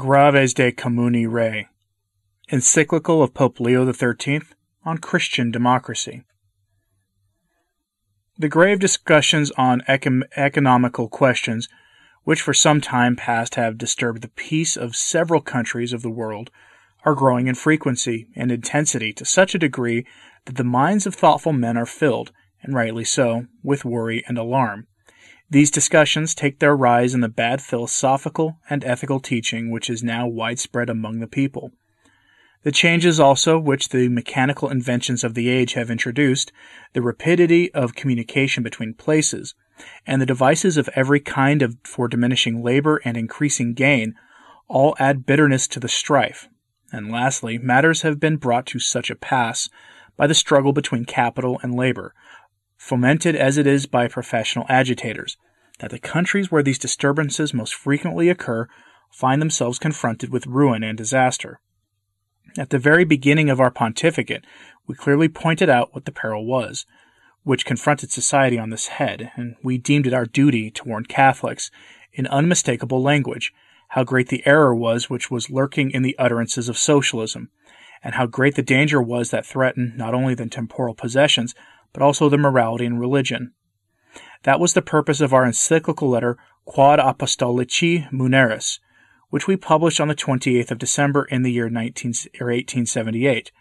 Graves de Communi Rei, encyclical of Pope Leo XIII on Christian democracy. The grave discussions on econ- economical questions, which for some time past have disturbed the peace of several countries of the world, are growing in frequency and intensity to such a degree that the minds of thoughtful men are filled, and rightly so, with worry and alarm. These discussions take their rise in the bad philosophical and ethical teaching which is now widespread among the people. The changes also which the mechanical inventions of the age have introduced, the rapidity of communication between places, and the devices of every kind of for diminishing labor and increasing gain, all add bitterness to the strife. And lastly, matters have been brought to such a pass by the struggle between capital and labor, fomented as it is by professional agitators, that the countries where these disturbances most frequently occur find themselves confronted with ruin and disaster. At the very beginning of our pontificate, we clearly pointed out what the peril was, which confronted society on this head, and we deemed it our duty to warn Catholics, in unmistakable language, how great the error was which was lurking in the utterances of socialism, and how great the danger was that threatened not only the temporal possessions, but also the morality and religion. That was the purpose of our encyclical letter Quod Apostolici Muneris, which we published on the 28th of December in the year 19, 1878.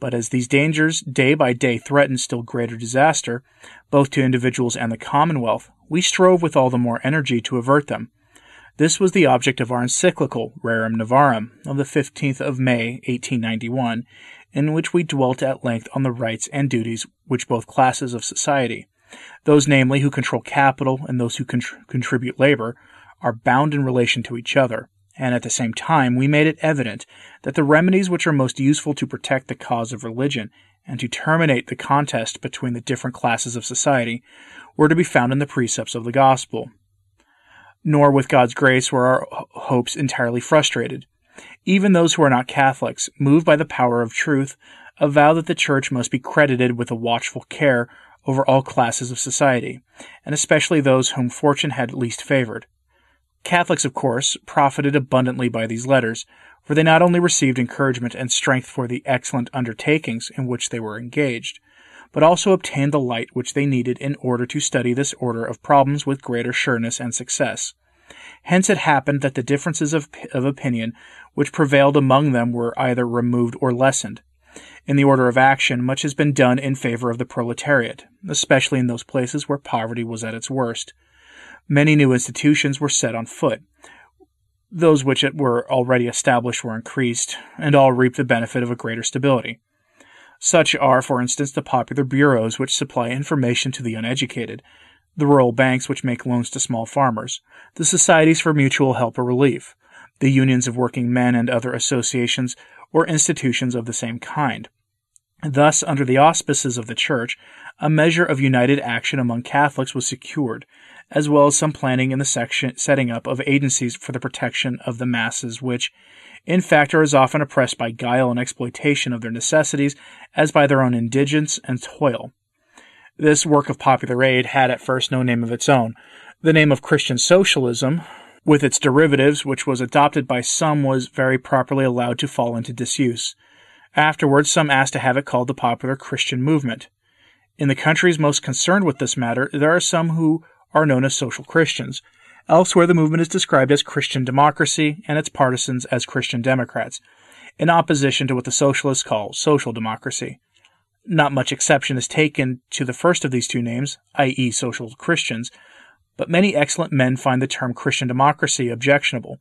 But as these dangers day by day threatened still greater disaster, both to individuals and the Commonwealth, we strove with all the more energy to avert them. This was the object of our encyclical Rerum Novarum of the 15th of May, 1891, in which we dwelt at length on the rights and duties which both classes of society, those namely who control capital and those who contr- contribute labor, are bound in relation to each other, and at the same time we made it evident that the remedies which are most useful to protect the cause of religion and to terminate the contest between the different classes of society were to be found in the precepts of the gospel. Nor, with God's grace, were our hopes entirely frustrated. Even those who are not Catholics, moved by the power of truth, avow that the Church must be credited with a watchful care over all classes of society, and especially those whom fortune had least favored. Catholics, of course, profited abundantly by these letters, for they not only received encouragement and strength for the excellent undertakings in which they were engaged, but also obtained the light which they needed in order to study this order of problems with greater sureness and success. Hence it happened that the differences of, of opinion which prevailed among them were either removed or lessened. In the order of action, much has been done in favor of the proletariat, especially in those places where poverty was at its worst. Many new institutions were set on foot. Those which were already established were increased, and all reaped the benefit of a greater stability. Such are, for instance, the popular bureaus which supply information to the uneducated, the rural banks which make loans to small farmers, the societies for mutual help or relief, the unions of working men and other associations or institutions of the same kind. Thus, under the auspices of the Church, a measure of united action among Catholics was secured, as well as some planning in the section, setting up of agencies for the protection of the masses, which, in fact, are as often oppressed by guile and exploitation of their necessities as by their own indigence and toil. This work of popular aid had at first no name of its own. The name of Christian Socialism, with its derivatives, which was adopted by some, was very properly allowed to fall into disuse. Afterwards, some asked to have it called the Popular Christian Movement. In the countries most concerned with this matter, there are some who are known as social Christians. Elsewhere, the movement is described as Christian democracy and its partisans as Christian Democrats, in opposition to what the socialists call social democracy. Not much exception is taken to the first of these two names, i.e., social Christians, but many excellent men find the term Christian democracy objectionable.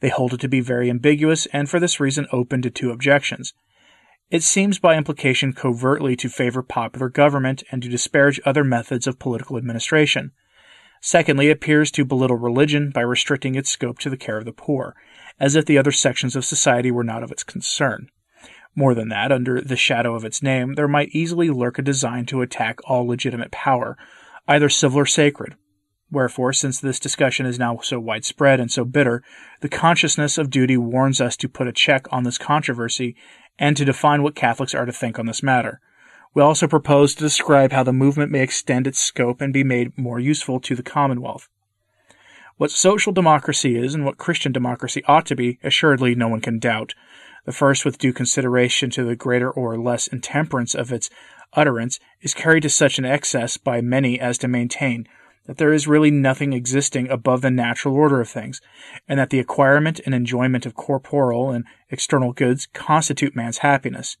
They hold it to be very ambiguous and for this reason open to two objections. It seems by implication covertly to favor popular government and to disparage other methods of political administration. Secondly, it appears to belittle religion by restricting its scope to the care of the poor, as if the other sections of society were not of its concern. More than that, under the shadow of its name, there might easily lurk a design to attack all legitimate power, either civil or sacred, Wherefore, since this discussion is now so widespread and so bitter, the consciousness of duty warns us to put a check on this controversy and to define what Catholics are to think on this matter. We also propose to describe how the movement may extend its scope and be made more useful to the Commonwealth. What social democracy is and what Christian democracy ought to be, assuredly no one can doubt. The first, with due consideration to the greater or less intemperance of its utterance, is carried to such an excess by many as to maintain that there is really nothing existing above the natural order of things, and that the acquirement and enjoyment of corporal and external goods constitute man's happiness.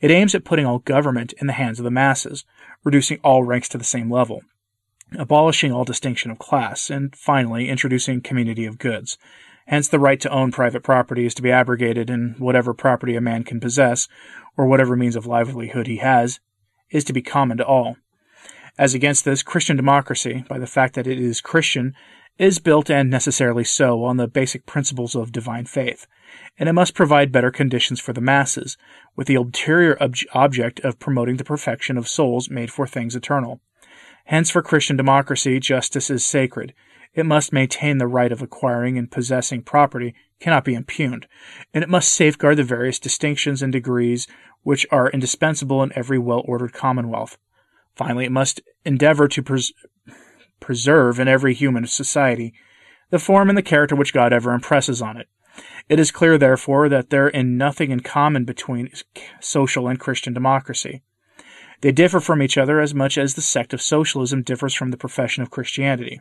It aims at putting all government in the hands of the masses, reducing all ranks to the same level, abolishing all distinction of class, and finally introducing community of goods. Hence, the right to own private property is to be abrogated, and whatever property a man can possess, or whatever means of livelihood he has, is to be common to all. As against this, Christian democracy, by the fact that it is Christian, is built and necessarily so on the basic principles of divine faith, and it must provide better conditions for the masses, with the ulterior ob- object of promoting the perfection of souls made for things eternal. Hence, for Christian democracy, justice is sacred. It must maintain the right of acquiring and possessing property cannot be impugned, and it must safeguard the various distinctions and degrees which are indispensable in every well ordered commonwealth. Finally, it must endeavor to pres- preserve in every human society the form and the character which God ever impresses on it. It is clear, therefore, that there is nothing in common between social and Christian democracy. They differ from each other as much as the sect of socialism differs from the profession of Christianity.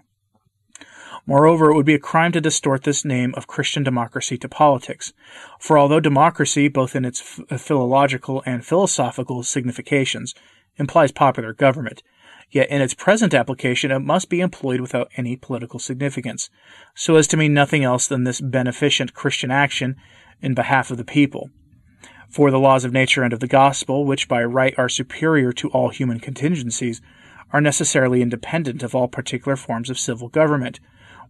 Moreover, it would be a crime to distort this name of Christian democracy to politics. For although democracy, both in its philological and philosophical significations, implies popular government, yet in its present application it must be employed without any political significance, so as to mean nothing else than this beneficent Christian action in behalf of the people. For the laws of nature and of the gospel, which by right are superior to all human contingencies, are necessarily independent of all particular forms of civil government,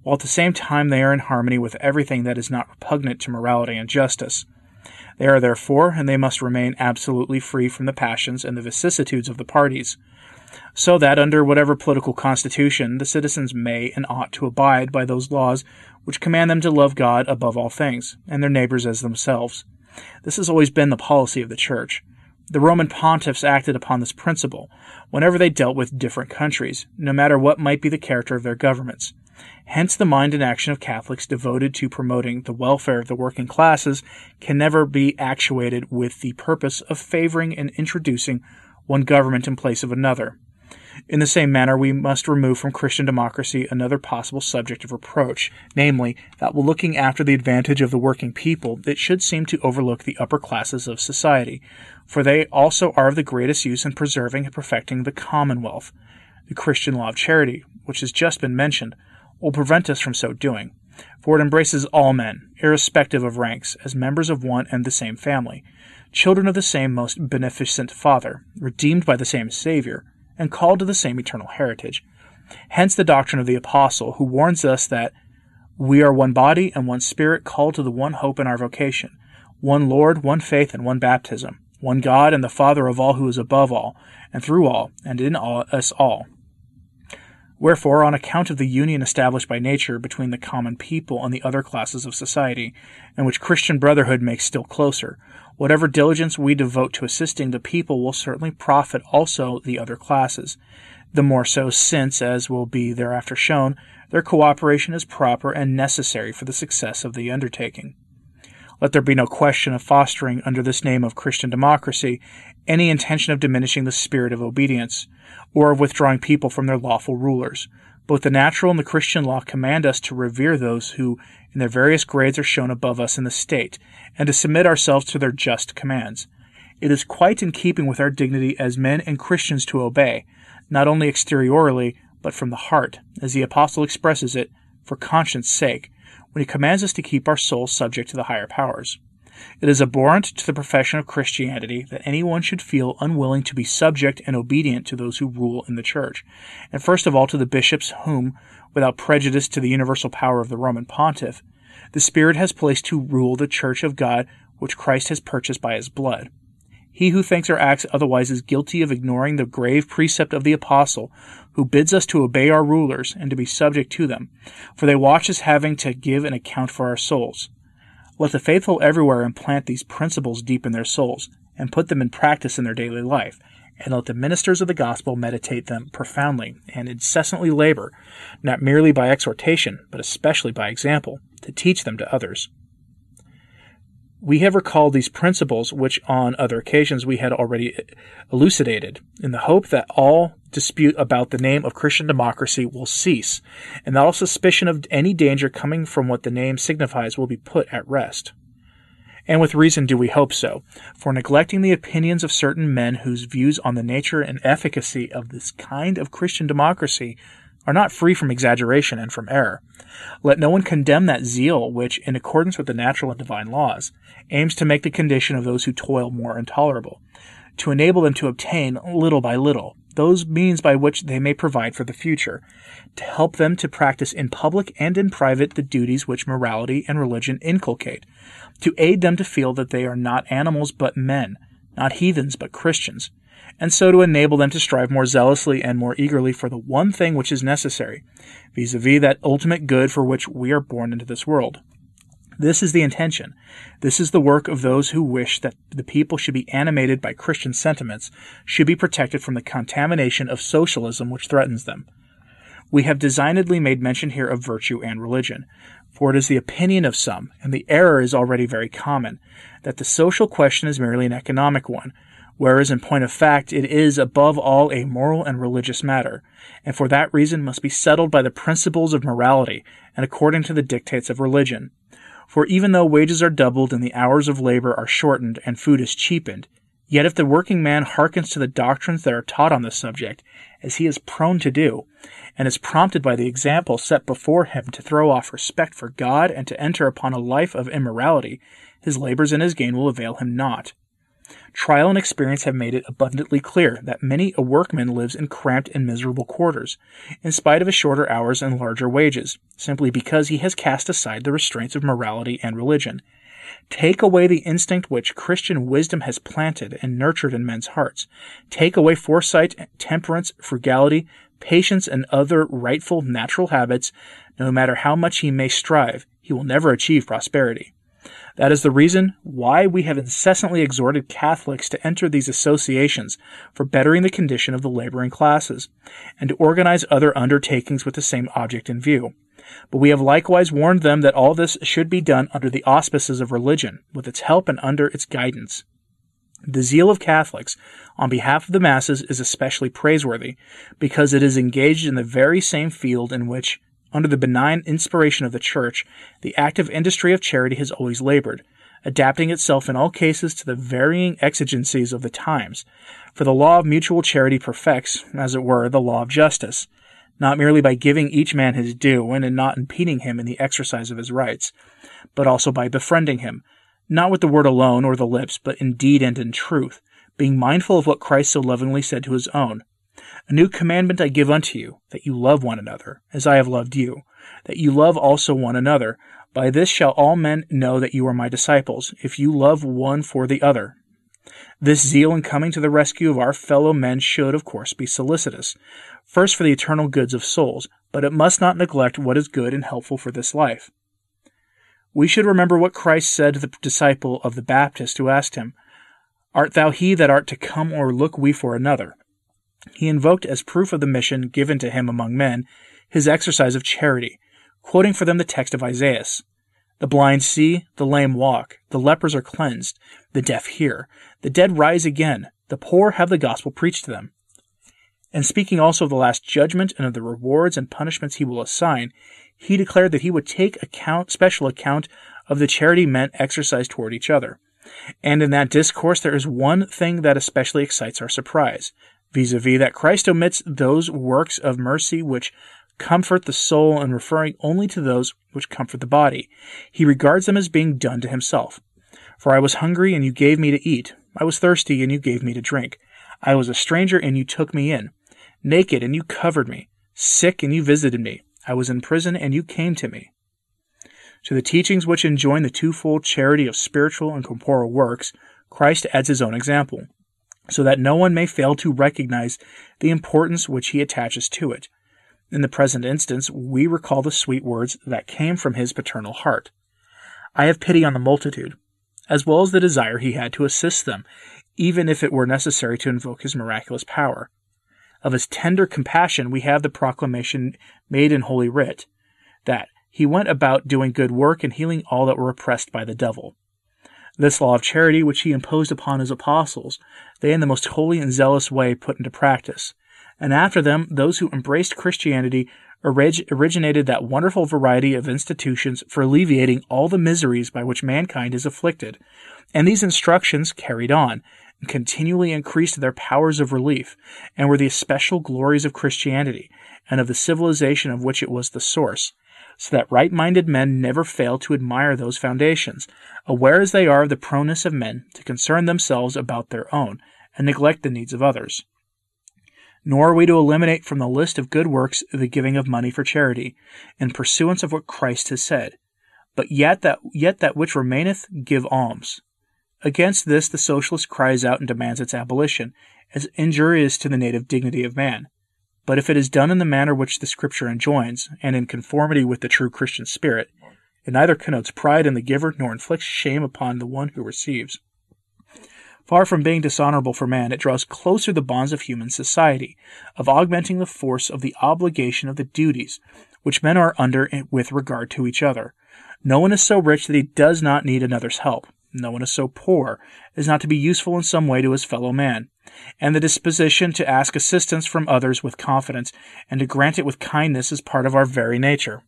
while at the same time they are in harmony with everything that is not repugnant to morality and justice. They are therefore, and they must remain absolutely free from the passions and the vicissitudes of the parties, so that under whatever political constitution the citizens may and ought to abide by those laws which command them to love God above all things, and their neighbors as themselves. This has always been the policy of the Church. The Roman pontiffs acted upon this principle whenever they dealt with different countries, no matter what might be the character of their governments. Hence, the mind and action of Catholics devoted to promoting the welfare of the working classes can never be actuated with the purpose of favoring and introducing one government in place of another. In the same manner, we must remove from Christian democracy another possible subject of reproach, namely, that while looking after the advantage of the working people, it should seem to overlook the upper classes of society, for they also are of the greatest use in preserving and perfecting the commonwealth. The Christian law of charity, which has just been mentioned, will prevent us from so doing, for it embraces all men, irrespective of ranks, as members of one and the same family, children of the same most beneficent Father, redeemed by the same Savior, and called to the same eternal heritage. Hence the doctrine of the Apostle, who warns us that we are one body and one spirit called to the one hope in our vocation, one Lord, one faith, and one baptism, one God and the Father of all who is above all, and through all, and in all, us all. Wherefore, on account of the union established by nature between the common people and the other classes of society, and which Christian brotherhood makes still closer, whatever diligence we devote to assisting the people will certainly profit also the other classes. The more so since, as will be thereafter shown, their cooperation is proper and necessary for the success of the undertaking. Let there be no question of fostering, under this name of Christian democracy, any intention of diminishing the spirit of obedience or of withdrawing people from their lawful rulers. Both the natural and the Christian law command us to revere those who, in their various grades, are shown above us in the state, and to submit ourselves to their just commands. It is quite in keeping with our dignity as men and Christians to obey, not only exteriorly, but from the heart, as the Apostle expresses it, for conscience sake, when he commands us to keep our souls subject to the higher powers. It is abhorrent to the profession of Christianity that anyone should feel unwilling to be subject and obedient to those who rule in the Church, and first of all to the bishops whom, without prejudice to the universal power of the Roman pontiff, the Spirit has placed to rule the Church of God which Christ has purchased by his blood. He who thinks or acts otherwise is guilty of ignoring the grave precept of the Apostle, who bids us to obey our rulers and to be subject to them, for they watch us having to give an account for our souls. Let the faithful everywhere implant these principles deep in their souls, and put them in practice in their daily life, and let the ministers of the gospel meditate them profoundly and incessantly labor, not merely by exhortation, but especially by example, to teach them to others. We have recalled these principles, which on other occasions we had already uh, elucidated, in the hope that all dispute about the name of Christian democracy will cease, and that all suspicion of any danger coming from what the name signifies will be put at rest. And with reason do we hope so, for neglecting the opinions of certain men whose views on the nature and efficacy of this kind of Christian democracy are not free from exaggeration and from error. Let no one condemn that zeal which, in accordance with the natural and divine laws, aims to make the condition of those who toil more intolerable, to enable them to obtain, little by little, those means by which they may provide for the future, to help them to practice in public and in private the duties which morality and religion inculcate, to aid them to feel that they are not animals but men, not heathens but Christians, and so to enable them to strive more zealously and more eagerly for the one thing which is necessary, vis-a-vis that ultimate good for which we are born into this world. This is the intention. This is the work of those who wish that the people should be animated by Christian sentiments, should be protected from the contamination of socialism which threatens them. We have designedly made mention here of virtue and religion, for it is the opinion of some, and the error is already very common, that the social question is merely an economic one, whereas in point of fact it is above all a moral and religious matter, and for that reason must be settled by the principles of morality and according to the dictates of religion. For even though wages are doubled and the hours of labor are shortened and food is cheapened, yet if the working man hearkens to the doctrines that are taught on this subject, as he is prone to do, and is prompted by the example set before him to throw off respect for God and to enter upon a life of immorality, his labors and his gain will avail him not. Trial and experience have made it abundantly clear that many a workman lives in cramped and miserable quarters, in spite of his shorter hours and larger wages, simply because he has cast aside the restraints of morality and religion. Take away the instinct which Christian wisdom has planted and nurtured in men's hearts. Take away foresight, temperance, frugality, patience, and other rightful natural habits. No matter how much he may strive, he will never achieve prosperity. That is the reason why we have incessantly exhorted Catholics to enter these associations for bettering the condition of the laboring classes, and to organize other undertakings with the same object in view. But we have likewise warned them that all this should be done under the auspices of religion, with its help and under its guidance. The zeal of Catholics on behalf of the masses is especially praiseworthy, because it is engaged in the very same field in which under the benign inspiration of the Church, the active industry of charity has always labored, adapting itself in all cases to the varying exigencies of the times. For the law of mutual charity perfects, as it were, the law of justice, not merely by giving each man his due and in not impeding him in the exercise of his rights, but also by befriending him, not with the word alone or the lips, but in deed and in truth, being mindful of what Christ so lovingly said to his own, a new commandment I give unto you, that you love one another, as I have loved you, that you love also one another. By this shall all men know that you are my disciples, if you love one for the other. This zeal in coming to the rescue of our fellow men should, of course, be solicitous, first for the eternal goods of souls, but it must not neglect what is good and helpful for this life. We should remember what Christ said to the disciple of the Baptist who asked him, Art thou he that art to come, or look we for another? He invoked as proof of the mission given to him among men his exercise of charity, quoting for them the text of Isaiah The blind see, the lame walk, the lepers are cleansed, the deaf hear, the dead rise again, the poor have the gospel preached to them. And speaking also of the last judgment and of the rewards and punishments he will assign, he declared that he would take account, special account of the charity men exercised toward each other. And in that discourse there is one thing that especially excites our surprise vis-a-vis that Christ omits those works of mercy which comfort the soul and referring only to those which comfort the body. He regards them as being done to himself. For I was hungry and you gave me to eat. I was thirsty and you gave me to drink. I was a stranger and you took me in. Naked and you covered me. Sick and you visited me. I was in prison and you came to me. To the teachings which enjoin the twofold charity of spiritual and corporal works, Christ adds his own example so that no one may fail to recognize the importance which he attaches to it. In the present instance, we recall the sweet words that came from his paternal heart. I have pity on the multitude, as well as the desire he had to assist them even if it were necessary to invoke his miraculous power. Of his tender compassion, we have the proclamation made in Holy Writ that he went about doing good work and healing all that were oppressed by the devil. This law of charity, which he imposed upon his apostles, they in the most holy and zealous way put into practice. And after them, those who embraced Christianity orig- originated that wonderful variety of institutions for alleviating all the miseries by which mankind is afflicted. And these instructions carried on, and continually increased their powers of relief, and were the especial glories of Christianity, and of the civilization of which it was the source so that right minded men never fail to admire those foundations, aware as they are of the proneness of men to concern themselves about their own, and neglect the needs of others. Nor are we to eliminate from the list of good works the giving of money for charity, in pursuance of what Christ has said. But yet that yet that which remaineth give alms. Against this the socialist cries out and demands its abolition, as injurious to the native dignity of man. But if it is done in the manner which the Scripture enjoins, and in conformity with the true Christian spirit, it neither connotes pride in the giver nor inflicts shame upon the one who receives. Far from being dishonorable for man, it draws closer the bonds of human society, of augmenting the force of the obligation of the duties which men are under with regard to each other. No one is so rich that he does not need another's help. No one is so poor as not to be useful in some way to his fellow man and the disposition to ask assistance from others with confidence and to grant it with kindness is part of our very nature.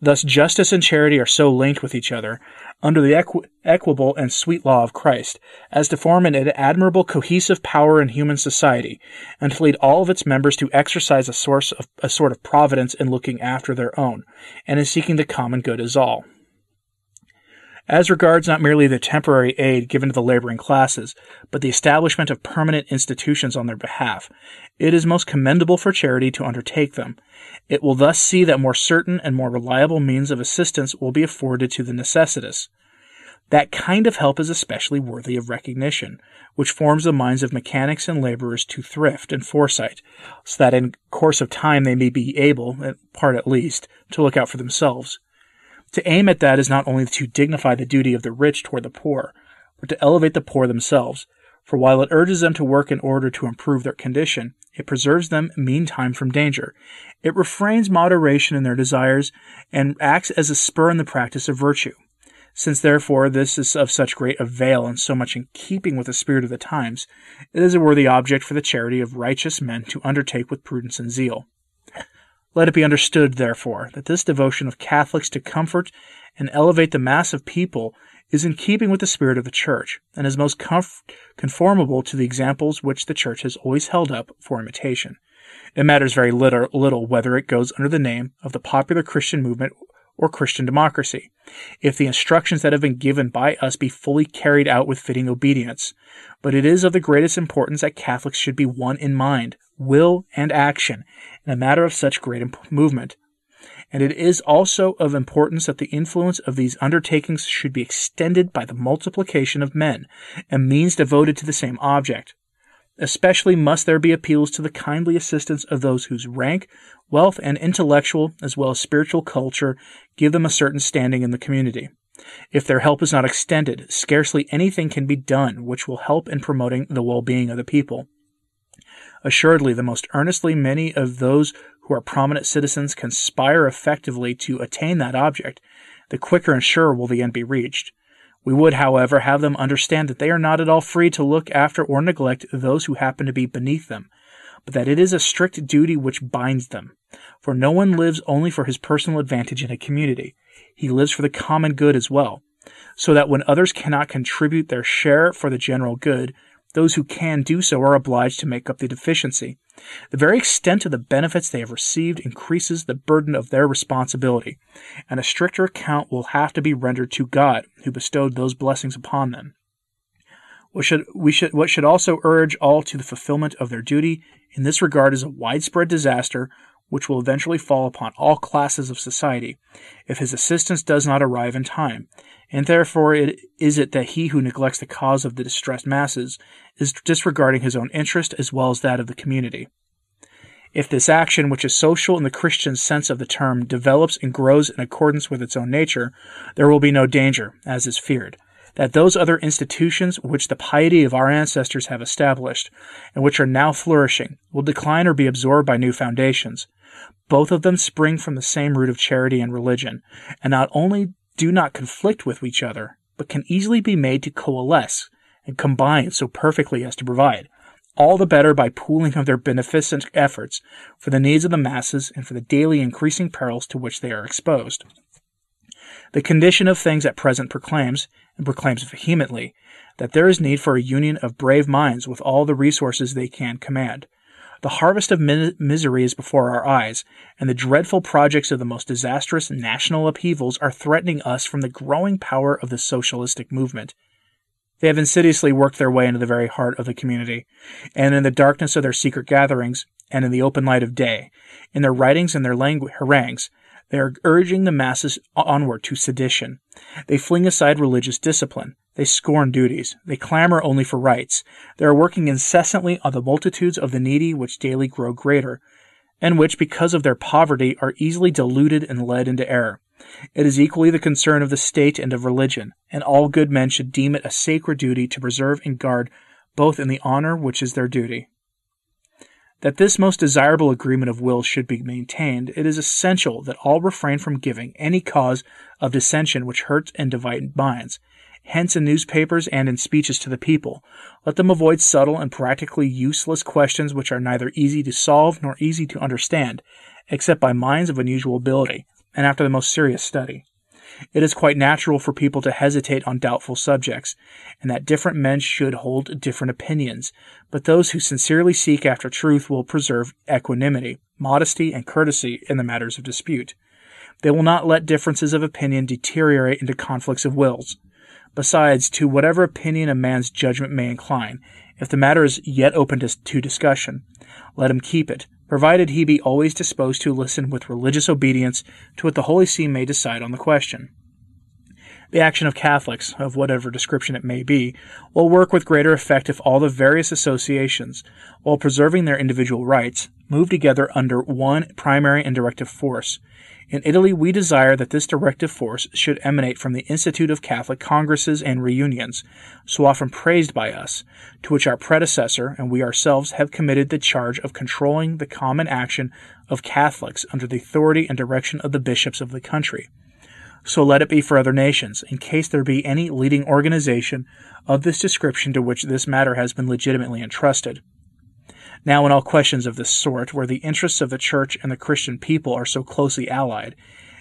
Thus, justice and charity are so linked with each other, under the equi- equable and sweet law of Christ, as to form an admirable cohesive power in human society, and to lead all of its members to exercise a source of a sort of providence in looking after their own, and in seeking the common good as all. As regards not merely the temporary aid given to the laboring classes, but the establishment of permanent institutions on their behalf, it is most commendable for charity to undertake them. It will thus see that more certain and more reliable means of assistance will be afforded to the necessitous. That kind of help is especially worthy of recognition, which forms the minds of mechanics and laborers to thrift and foresight, so that in course of time they may be able, in part at least, to look out for themselves. To aim at that is not only to dignify the duty of the rich toward the poor, but to elevate the poor themselves, for while it urges them to work in order to improve their condition, it preserves them meantime from danger. It refrains moderation in their desires and acts as a spur in the practice of virtue. Since therefore this is of such great avail and so much in keeping with the spirit of the times, it is a worthy object for the charity of righteous men to undertake with prudence and zeal. Let it be understood, therefore, that this devotion of Catholics to comfort and elevate the mass of people is in keeping with the spirit of the Church, and is most comf- conformable to the examples which the Church has always held up for imitation. It matters very little, little whether it goes under the name of the popular Christian movement or Christian democracy, if the instructions that have been given by us be fully carried out with fitting obedience. But it is of the greatest importance that Catholics should be one in mind, will, and action in a matter of such great movement. And it is also of importance that the influence of these undertakings should be extended by the multiplication of men and means devoted to the same object. Especially must there be appeals to the kindly assistance of those whose rank, wealth, and intellectual as well as spiritual culture give them a certain standing in the community. If their help is not extended, scarcely anything can be done which will help in promoting the well being of the people. Assuredly, the most earnestly many of those who are prominent citizens conspire effectively to attain that object, the quicker and surer will the end be reached. We would, however, have them understand that they are not at all free to look after or neglect those who happen to be beneath them, but that it is a strict duty which binds them. For no one lives only for his personal advantage in a community. He lives for the common good as well. So that when others cannot contribute their share for the general good, those who can do so are obliged to make up the deficiency. The very extent of the benefits they have received increases the burden of their responsibility, and a stricter account will have to be rendered to God, who bestowed those blessings upon them. What should, we should, what should also urge all to the fulfillment of their duty in this regard is a widespread disaster which will eventually fall upon all classes of society if his assistance does not arrive in time, and therefore it is it that he who neglects the cause of the distressed masses is disregarding his own interest as well as that of the community. If this action, which is social in the Christian sense of the term, develops and grows in accordance with its own nature, there will be no danger, as is feared, that those other institutions which the piety of our ancestors have established, and which are now flourishing, will decline or be absorbed by new foundations. Both of them spring from the same root of charity and religion, and not only do not conflict with each other, but can easily be made to coalesce and combine so perfectly as to provide, all the better by pooling of their beneficent efforts for the needs of the masses and for the daily increasing perils to which they are exposed. The condition of things at present proclaims, and proclaims vehemently, that there is need for a union of brave minds with all the resources they can command. The harvest of misery is before our eyes, and the dreadful projects of the most disastrous national upheavals are threatening us from the growing power of the socialistic movement. They have insidiously worked their way into the very heart of the community, and in the darkness of their secret gatherings, and in the open light of day, in their writings and their langu- harangues, they are urging the masses onward to sedition. They fling aside religious discipline. They scorn duties. They clamor only for rights. They are working incessantly on the multitudes of the needy which daily grow greater, and which, because of their poverty, are easily deluded and led into error. It is equally the concern of the state and of religion, and all good men should deem it a sacred duty to preserve and guard both in the honor which is their duty. That this most desirable agreement of wills should be maintained, it is essential that all refrain from giving any cause of dissension which hurts and divides minds. Hence, in newspapers and in speeches to the people, let them avoid subtle and practically useless questions which are neither easy to solve nor easy to understand, except by minds of unusual ability, and after the most serious study. It is quite natural for people to hesitate on doubtful subjects, and that different men should hold different opinions, but those who sincerely seek after truth will preserve equanimity, modesty, and courtesy in the matters of dispute. They will not let differences of opinion deteriorate into conflicts of wills. Besides, to whatever opinion a man's judgment may incline, if the matter is yet open to, discussion, let him keep it, provided he be always disposed to listen with religious obedience to what the Holy See may decide on the question. The action of Catholics, of whatever description it may be, will work with greater effect if all the various associations, while preserving their individual rights, move together under one primary and directive force, in Italy, we desire that this directive force should emanate from the Institute of Catholic Congresses and Reunions, so often praised by us, to which our predecessor and we ourselves have committed the charge of controlling the common action of Catholics under the authority and direction of the bishops of the country. So let it be for other nations, in case there be any leading organization of this description to which this matter has been legitimately entrusted. Now, in all questions of this sort, where the interests of the Church and the Christian people are so closely allied,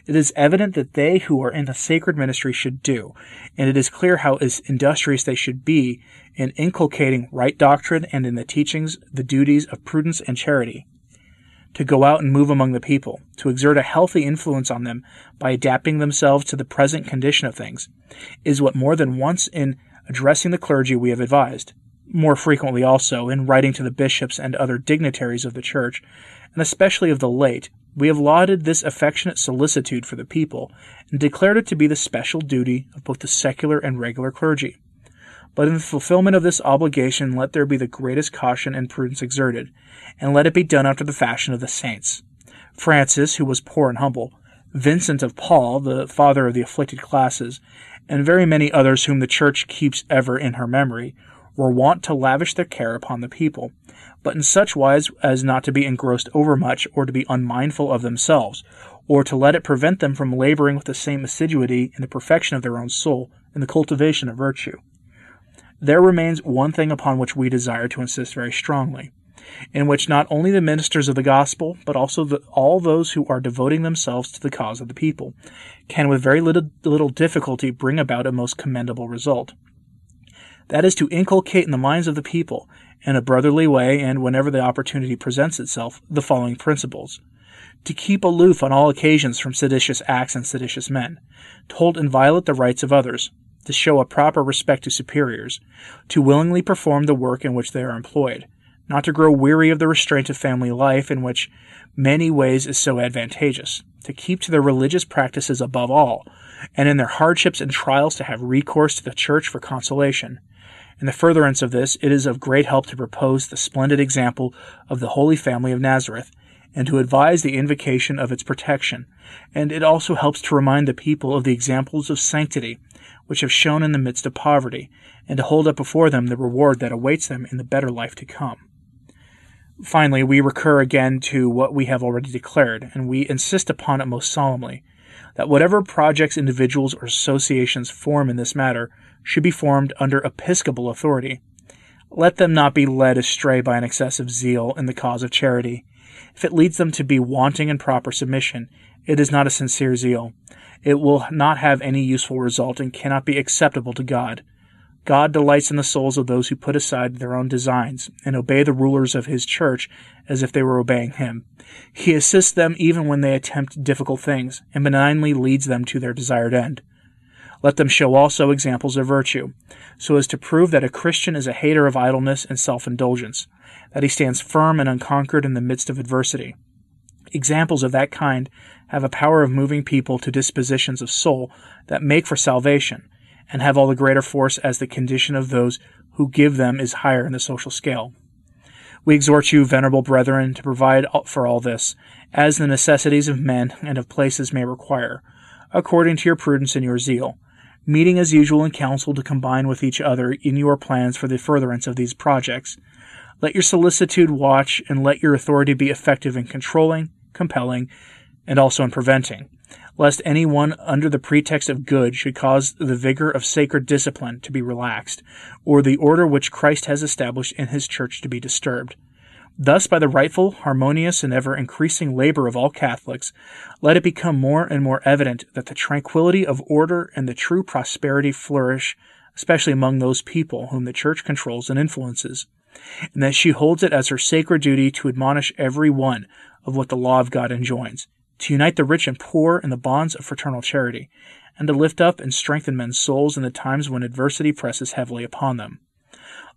it is evident that they who are in the sacred ministry should do, and it is clear how industrious they should be in inculcating right doctrine and in the teachings the duties of prudence and charity. To go out and move among the people, to exert a healthy influence on them by adapting themselves to the present condition of things, is what more than once in addressing the clergy we have advised more frequently also in writing to the bishops and other dignitaries of the Church, and especially of the late, we have lauded this affectionate solicitude for the people, and declared it to be the special duty of both the secular and regular clergy. But in the fulfillment of this obligation, let there be the greatest caution and prudence exerted, and let it be done after the fashion of the saints. Francis, who was poor and humble, Vincent of Paul, the father of the afflicted classes, and very many others whom the Church keeps ever in her memory, were wont to lavish their care upon the people, but in such wise as not to be engrossed overmuch or to be unmindful of themselves, or to let it prevent them from laboring with the same assiduity in the perfection of their own soul in the cultivation of virtue. There remains one thing upon which we desire to insist very strongly, in which not only the ministers of the gospel, but also the, all those who are devoting themselves to the cause of the people, can with very little, little difficulty bring about a most commendable result. That is to inculcate in the minds of the people, in a brotherly way and whenever the opportunity presents itself, the following principles. To keep aloof on all occasions from seditious acts and seditious men, to hold inviolate the rights of others, to show a proper respect to superiors, to willingly perform the work in which they are employed, not to grow weary of the restraint of family life in which many ways is so advantageous, to keep to their religious practices above all, and in their hardships and trials to have recourse to the church for consolation, in the furtherance of this, it is of great help to propose the splendid example of the Holy Family of Nazareth, and to advise the invocation of its protection, and it also helps to remind the people of the examples of sanctity which have shone in the midst of poverty, and to hold up before them the reward that awaits them in the better life to come. Finally, we recur again to what we have already declared, and we insist upon it most solemnly that whatever projects individuals or associations form in this matter should be formed under episcopal authority. Let them not be led astray by an excessive zeal in the cause of charity. If it leads them to be wanting in proper submission, it is not a sincere zeal. It will not have any useful result and cannot be acceptable to God. God delights in the souls of those who put aside their own designs and obey the rulers of his church as if they were obeying him. He assists them even when they attempt difficult things and benignly leads them to their desired end. Let them show also examples of virtue, so as to prove that a Christian is a hater of idleness and self indulgence, that he stands firm and unconquered in the midst of adversity. Examples of that kind have a power of moving people to dispositions of soul that make for salvation and have all the greater force as the condition of those who give them is higher in the social scale. We exhort you, venerable brethren, to provide for all this, as the necessities of men and of places may require, according to your prudence and your zeal, meeting as usual in council to combine with each other in your plans for the furtherance of these projects. Let your solicitude watch, and let your authority be effective in controlling, compelling, and also in preventing lest any one under the pretext of good should cause the vigor of sacred discipline to be relaxed, or the order which Christ has established in his church to be disturbed. Thus, by the rightful, harmonious, and ever increasing labor of all Catholics, let it become more and more evident that the tranquility of order and the true prosperity flourish, especially among those people whom the Church controls and influences, and that she holds it as her sacred duty to admonish every one of what the law of God enjoins, to unite the rich and poor in the bonds of fraternal charity, and to lift up and strengthen men's souls in the times when adversity presses heavily upon them.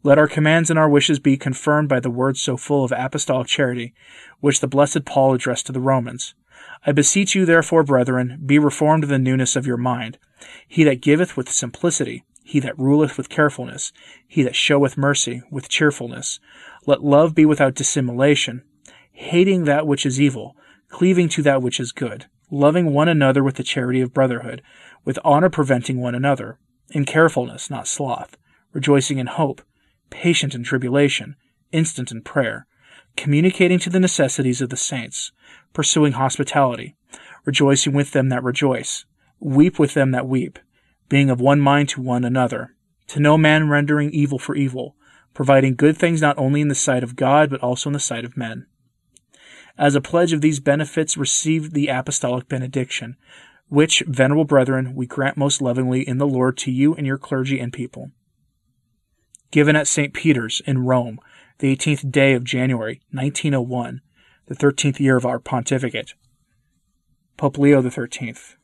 Let our commands and our wishes be confirmed by the words so full of apostolic charity, which the blessed Paul addressed to the Romans. I beseech you, therefore, brethren, be reformed in the newness of your mind. He that giveth with simplicity, he that ruleth with carefulness, he that showeth mercy with cheerfulness. Let love be without dissimulation, hating that which is evil, cleaving to that which is good, loving one another with the charity of brotherhood, with honor preventing one another, in carefulness, not sloth, rejoicing in hope, patient in tribulation, instant in prayer, communicating to the necessities of the saints, pursuing hospitality, rejoicing with them that rejoice, weep with them that weep, being of one mind to one another, to no man rendering evil for evil, providing good things not only in the sight of God, but also in the sight of men. As a pledge of these benefits, receive the apostolic benediction, which, venerable brethren, we grant most lovingly in the Lord to you and your clergy and people. Given at St. Peter's in Rome, the 18th day of January, 1901, the 13th year of our pontificate. Pope Leo the 13th.